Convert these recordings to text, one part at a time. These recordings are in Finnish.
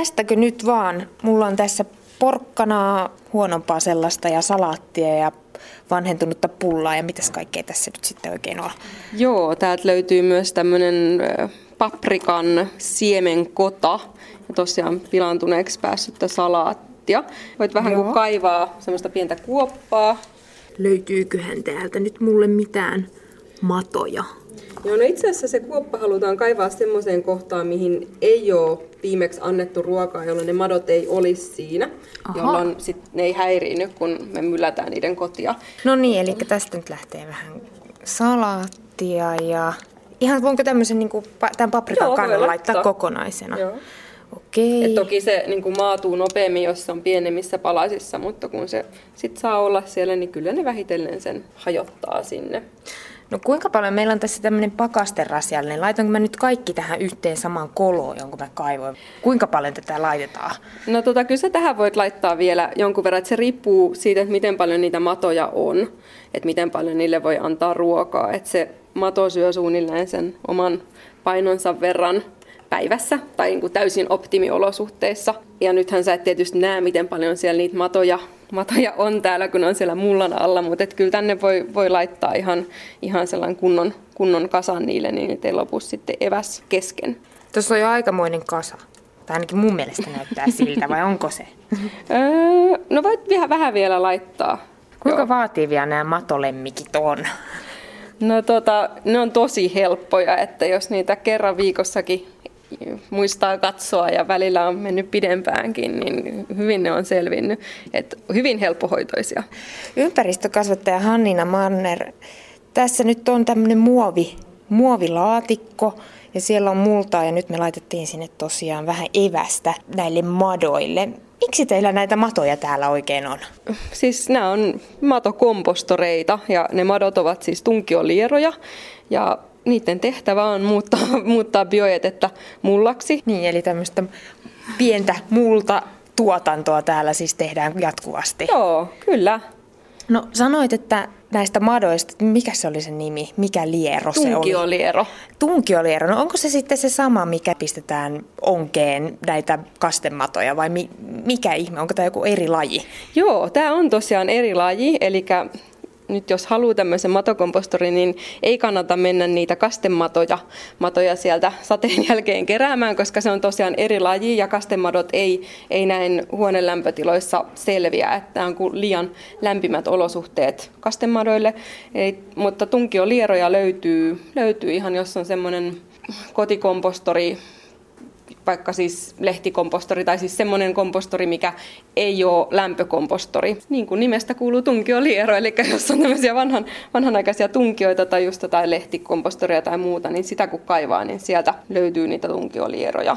tästäkö nyt vaan? Mulla on tässä porkkanaa, huonompaa sellaista ja salaattia ja vanhentunutta pullaa ja mitäs kaikkea tässä nyt sitten oikein on? Joo, täältä löytyy myös tämmöinen paprikan siemenkota ja tosiaan pilantuneeksi päässyttä salaattia. Voit vähän kuin kaivaa semmoista pientä kuoppaa. Löytyyköhän täältä nyt mulle mitään matoja? Joo, no itse asiassa se kuoppa halutaan kaivaa semmoiseen kohtaan, mihin ei ole viimeksi annettu ruokaa, jolloin ne madot ei olisi siinä, Aha. jolloin sit ne ei häiriinny, kun me myllätään niiden kotia. No niin, eli tästä nyt lähtee vähän salaattia ja ihan voinko tämmöisen niin kuin, tämän paprikan kannan laittaa kokonaisena? Joo. Okei. Et toki se niin kuin maatuu nopeammin, jos se on pienemmissä palasissa, mutta kun se sit saa olla siellä, niin kyllä ne vähitellen sen hajottaa sinne. No kuinka paljon meillä on tässä tämmöinen pakasterasiallinen? Laitanko mä nyt kaikki tähän yhteen samaan koloon, jonka mä kaivoin? Kuinka paljon tätä laitetaan? No tota, kyllä sä tähän voit laittaa vielä jonkun verran, että se riippuu siitä, että miten paljon niitä matoja on, että miten paljon niille voi antaa ruokaa. Että se mato syö suunnilleen sen oman painonsa verran päivässä tai niin kuin täysin optimiolosuhteissa. Ja nythän sä et tietysti näe, miten paljon siellä niitä matoja, matoja on täällä, kun on siellä mullan alla, mutta et kyllä tänne voi, voi laittaa ihan, ihan sellainen kunnon, kunnon kasan niille, niin ettei lopu sitten eväs kesken. Tuossa on jo aikamoinen kasa. Tai ainakin mun mielestä näyttää siltä, vai onko se? Öö, no voit vähän, vähän vielä laittaa. Kuinka Joo. vaativia nämä matolemmikit on? No tota, ne on tosi helppoja, että jos niitä kerran viikossakin muistaa katsoa ja välillä on mennyt pidempäänkin, niin hyvin ne on selvinnyt. Et hyvin helppohoitoisia. Ympäristökasvattaja Hannina Manner, tässä nyt on tämmöinen muovi, muovilaatikko ja siellä on multaa ja nyt me laitettiin sinne tosiaan vähän evästä näille madoille. Miksi teillä näitä matoja täällä oikein on? Siis nämä on matokompostoreita ja ne madot ovat siis tunkiolieroja ja niiden tehtävä on muuttaa, muuttaa biojätettä mullaksi. Niin, eli tämmöistä pientä multa tuotantoa täällä siis tehdään jatkuvasti. Joo, kyllä. No sanoit, että näistä madoista, mikä se oli se nimi, mikä liero se oli? Tunkioliero. Tunkioliero, no onko se sitten se sama, mikä pistetään onkeen näitä kastematoja vai mi- mikä ihme, onko tämä joku eri laji? Joo, tämä on tosiaan eri laji, eli nyt jos haluaa tämmöisen matokompostorin, niin ei kannata mennä niitä kastematoja matoja sieltä sateen jälkeen keräämään, koska se on tosiaan eri laji ja kastemadot ei, ei näin huoneen lämpötiloissa selviä, että on kuin liian lämpimät olosuhteet kastemadoille. Ei, mutta tunkiolieroja löytyy, löytyy ihan, jos on semmoinen kotikompostori, vaikka siis lehtikompostori tai siis semmoinen kompostori, mikä ei ole lämpökompostori. Niin kuin nimestä kuuluu tunkioliero, eli jos on tämmöisiä vanhan, vanhanaikaisia tunkioita tai just jotain lehtikompostoria tai muuta, niin sitä kun kaivaa, niin sieltä löytyy niitä tunkiolieroja.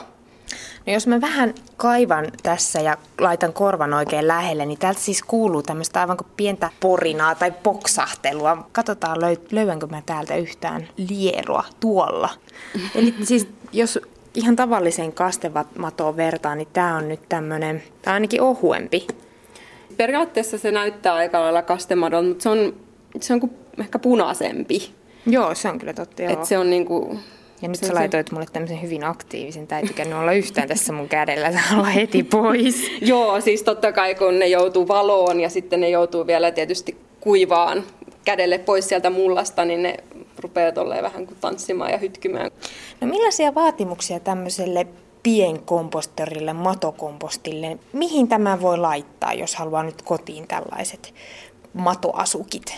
No jos mä vähän kaivan tässä ja laitan korvan oikein lähelle, niin täältä siis kuuluu tämmöistä aivan kuin pientä porinaa tai poksahtelua. Katsotaan, löydänkö mä täältä yhtään lieroa tuolla. Eli siis jos ihan tavalliseen kastematoon vertaan, niin tämä on nyt tämmöinen, on ainakin ohuempi. Periaatteessa se näyttää aika lailla kastemadon, mutta se on, se on kuin ehkä punaisempi. Joo, se on kyllä totta. Joo. Et se on niin kuin, ja nyt se sä laitoit mulle tämmöisen hyvin aktiivisen, tai ei tykännyt olla yhtään tässä mun kädellä, tämä olla heti pois. Joo, siis totta kai kun ne joutuu valoon ja sitten ne joutuu vielä tietysti kuivaan kädelle pois sieltä mullasta, niin ne rupeaa tolleen vähän kuin tanssimaan ja hytkymään. No millaisia vaatimuksia tämmöiselle pienkompostorille, matokompostille, mihin tämä voi laittaa, jos haluaa nyt kotiin tällaiset matoasukit?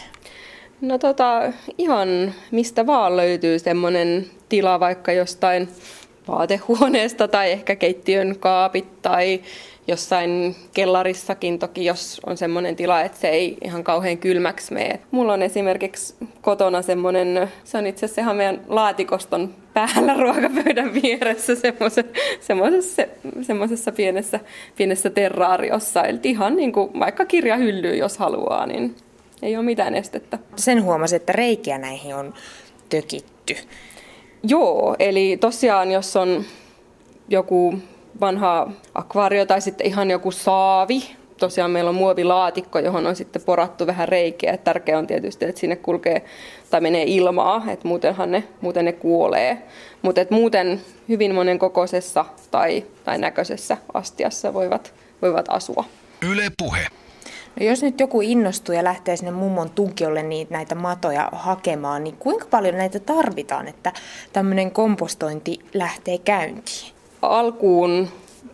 No tota, ihan mistä vaan löytyy semmoinen tila vaikka jostain vaatehuoneesta tai ehkä keittiön kaapit tai jossain kellarissakin toki, jos on semmoinen tila, että se ei ihan kauhean kylmäksi mene. Mulla on esimerkiksi kotona semmoinen, se on itse asiassa meidän laatikoston päällä ruokapöydän vieressä semmoisessa, semmoisessa pienessä, pienessä terraariossa. Eli ihan niin kuin, vaikka kirjahyllyy, jos haluaa, niin ei ole mitään estettä. Sen huomasi, että reikiä näihin on tökitty. Joo, eli tosiaan jos on joku vanha akvaario tai sitten ihan joku saavi, tosiaan meillä on muovilaatikko, johon on sitten porattu vähän reikiä. Tärkeää on tietysti, että sinne kulkee tai menee ilmaa, että muutenhan ne, muuten ne kuolee. Mutta muuten hyvin monen kokoisessa tai, tai näköisessä astiassa voivat, voivat asua. Yle puhe. No jos nyt joku innostuu ja lähtee sinne mummon tunkiolle niin näitä matoja hakemaan, niin kuinka paljon näitä tarvitaan, että tämmöinen kompostointi lähtee käyntiin? Alkuun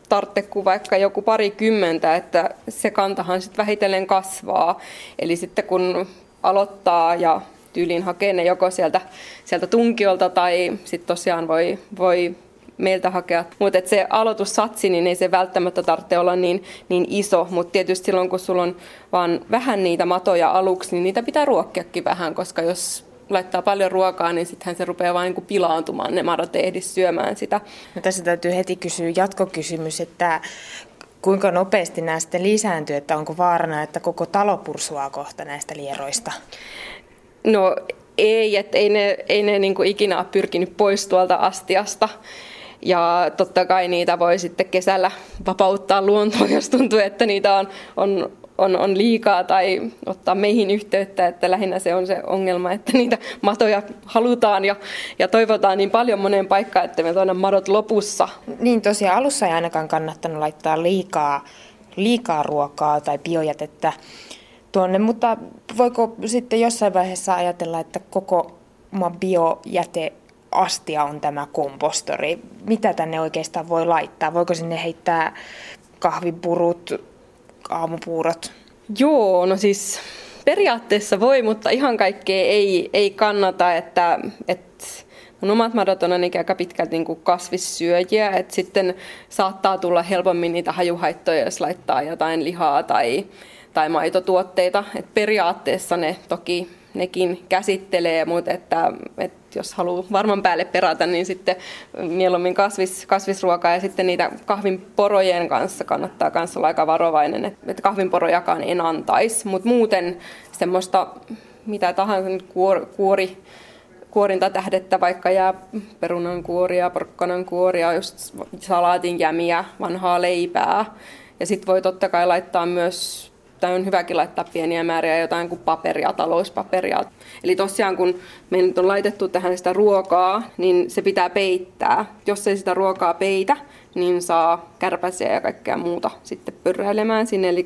tarvitse kuin vaikka joku parikymmentä, että se kantahan sitten vähitellen kasvaa. Eli sitten kun aloittaa ja tyyliin hakee ne joko sieltä, sieltä tunkiolta tai sitten tosiaan voi, voi meiltä hakea. Mutta se aloitussatsi, niin ei se välttämättä tarvitse olla niin, niin iso, mutta tietysti silloin kun sulla on vaan vähän niitä matoja aluksi, niin niitä pitää ruokkiakin vähän, koska jos laittaa paljon ruokaa, niin sittenhän se rupeaa vain niin pilaantumaan, ne madot ei ehdi syömään sitä. No tässä täytyy heti kysyä jatkokysymys, että kuinka nopeasti nämä sitten lisääntyy, että onko vaarana, että koko talo pursuaa kohta näistä lieroista? No ei, että ei ne, ei ne niin ikinä ole pyrkinyt pois tuolta astiasta. Ja totta kai niitä voi sitten kesällä vapauttaa luontoon, jos tuntuu, että niitä on, on, on, on liikaa tai ottaa meihin yhteyttä, että lähinnä se on se ongelma, että niitä matoja halutaan ja, ja toivotaan niin paljon moneen paikkaan, että me tuonne madot lopussa. Niin tosiaan alussa ei ainakaan kannattanut laittaa liikaa, liikaa ruokaa tai biojätettä tuonne, mutta voiko sitten jossain vaiheessa ajatella, että koko biojäte astia on tämä kompostori. Mitä tänne oikeastaan voi laittaa? Voiko sinne heittää kahvipurut, aamupuurot? Joo, no siis periaatteessa voi, mutta ihan kaikkea ei, ei kannata, että, että mun omat madot on ainakin aika pitkälti niin kasvissyöjiä, että sitten saattaa tulla helpommin niitä hajuhaittoja, jos laittaa jotain lihaa tai, tai maitotuotteita. Et periaatteessa ne toki nekin käsittelee, mutta että, että jos haluaa varman päälle perata, niin sitten mieluummin kasvis, kasvisruokaa ja sitten niitä kahvinporojen kanssa kannattaa myös olla aika varovainen, että kahvinporojakaan en antaisi, mutta muuten semmoista mitä tahansa kuor, kuori, kuorintatähdettä, vaikka jää perunan kuoria, porkkanan kuoria, just salaatin jämiä, vanhaa leipää. Ja sitten voi totta kai laittaa myös tai on hyväkin laittaa pieniä määriä jotain kuin paperia, talouspaperia. Eli tosiaan kun me nyt on laitettu tähän sitä ruokaa, niin se pitää peittää. Jos ei sitä ruokaa peitä, niin saa kärpäsiä ja kaikkea muuta sitten pyrräilemään sinne. Eli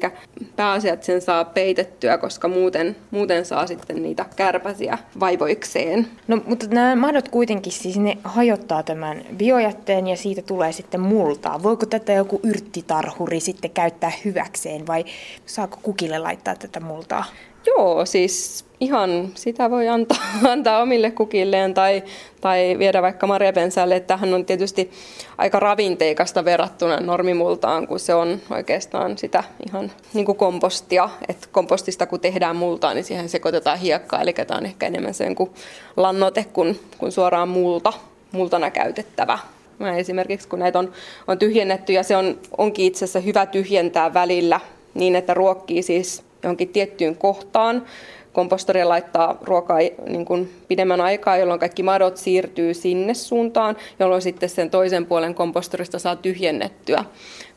pääasiat sen saa peitettyä, koska muuten, muuten saa sitten niitä kärpäsiä vaivoikseen. No, mutta nämä madot kuitenkin siis ne hajottaa tämän biojätteen ja siitä tulee sitten multaa. Voiko tätä joku yrttitarhuri sitten käyttää hyväkseen vai saako kukille laittaa tätä multaa? Joo, siis ihan sitä voi antaa, antaa omille kukilleen tai, tai viedä vaikka marjapensälle. Tähän on tietysti aika ravinteikasta verrattuna normimultaan, kun se on oikeastaan sitä ihan niin kuin kompostia. Et kompostista kun tehdään multaa, niin siihen sekoitetaan hiekkaa, eli tämä on ehkä enemmän sen kuin lannote kuin, kuin suoraan multa, multana käytettävä. Mä esimerkiksi kun näitä on, on tyhjennetty ja se on, onkin itse asiassa hyvä tyhjentää välillä niin, että ruokkii siis johonkin tiettyyn kohtaan. Kompostori laittaa ruokaa niin kuin pidemmän aikaa, jolloin kaikki madot siirtyy sinne suuntaan, jolloin sitten sen toisen puolen kompostorista saa tyhjennettyä.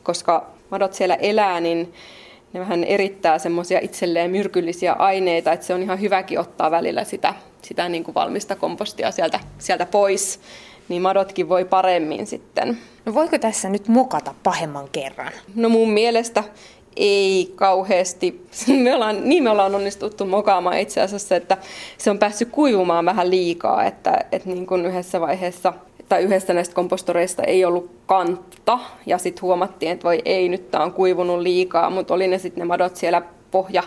Koska madot siellä elää, niin ne vähän erittää semmoisia itselleen myrkyllisiä aineita, että se on ihan hyväkin ottaa välillä sitä, sitä niin kuin valmista kompostia sieltä, sieltä pois, niin madotkin voi paremmin sitten. No voiko tässä nyt mokata pahemman kerran? No mun mielestä ei kauheasti, me ollaan, niin me ollaan onnistuttu mokaamaan itse asiassa, että se on päässyt kuivumaan vähän liikaa, että, että niin kuin yhdessä vaiheessa tai yhdessä näistä kompostoreista ei ollut kantta ja sitten huomattiin, että voi ei, nyt tämä on kuivunut liikaa, mutta oli ne sitten ne madot siellä pohja,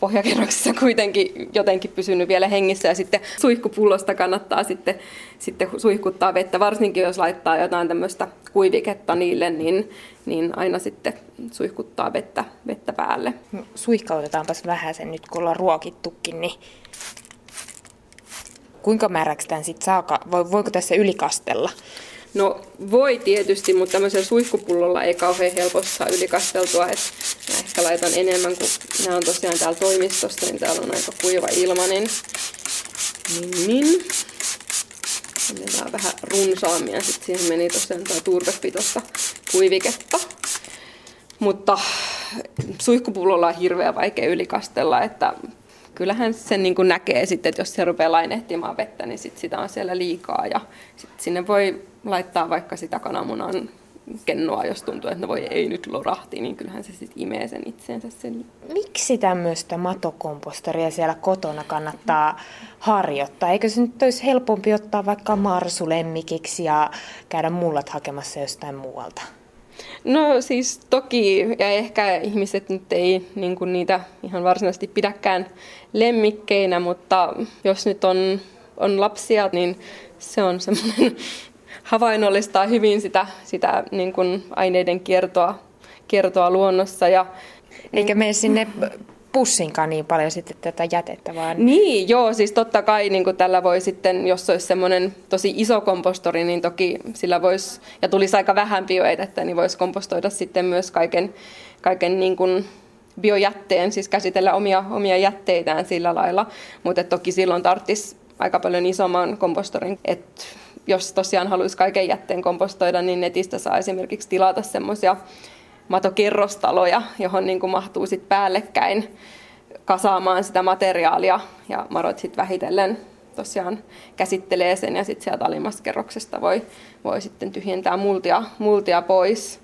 pohjakerroksessa kuitenkin jotenkin pysynyt vielä hengissä ja sitten suihkupullosta kannattaa sitten, sitten suihkuttaa vettä, varsinkin jos laittaa jotain tämmöistä kuiviketta niille, niin, niin aina sitten suihkuttaa vettä, vettä päälle. No, suihkautetaanpas vähän sen nyt, kun ollaan ruokittukin, niin kuinka määräksi tämän sitten saa, voiko tässä ylikastella? No voi tietysti, mutta tämmöisellä suihkupullolla ei kauhean helposti saa ylikasteltua. Et mä ehkä laitan enemmän, kun nämä on tosiaan täällä toimistossa, niin täällä on aika kuiva ilma, niin, niin. Annetaan vähän runsaammin ja sitten siihen meni tosiaan tämä turvepitosta kuiviketta. Mutta suihkupullolla on hirveän vaikea ylikastella, että kyllähän sen niin kuin näkee sitten, että jos se rupeaa lainehtimaan vettä, niin sit sitä on siellä liikaa ja sit sinne voi laittaa vaikka sitä kananmunan kennoa, jos tuntuu, että no voi ei nyt lorahti, niin kyllähän se sitten imee sen itseensä. Sen. Miksi tämmöistä matokompostoria siellä kotona kannattaa harjoittaa? Eikö se nyt olisi helpompi ottaa vaikka marsulemmikiksi ja käydä mullat hakemassa jostain muualta? No siis toki, ja ehkä ihmiset nyt ei niin kuin niitä ihan varsinaisesti pidäkään lemmikkeinä, mutta jos nyt on, on lapsia, niin se on semmoinen havainnollistaa hyvin sitä, sitä niin kuin aineiden kiertoa, kiertoa luonnossa. Ja, Eikä mene sinne pussinkaan niin paljon sitten tätä jätettä, vaan... Niin, joo, siis totta kai niin kuin tällä voi sitten, jos olisi semmoinen tosi iso kompostori, niin toki sillä voisi, ja tulisi aika vähän biojätettä, niin voisi kompostoida sitten myös kaiken, kaiken niin kuin biojätteen, siis käsitellä omia, omia jätteitään sillä lailla, mutta toki silloin tarvitsisi aika paljon isomman kompostorin, että jos tosiaan haluaisi kaiken jätteen kompostoida, niin netistä saa esimerkiksi tilata semmoisia matokerrostaloja, johon niin kuin mahtuu sit päällekkäin kasaamaan sitä materiaalia ja marot sitten vähitellen tosiaan käsittelee sen ja sitten sieltä alimmasta kerroksesta voi, voi sitten tyhjentää multia, multia pois.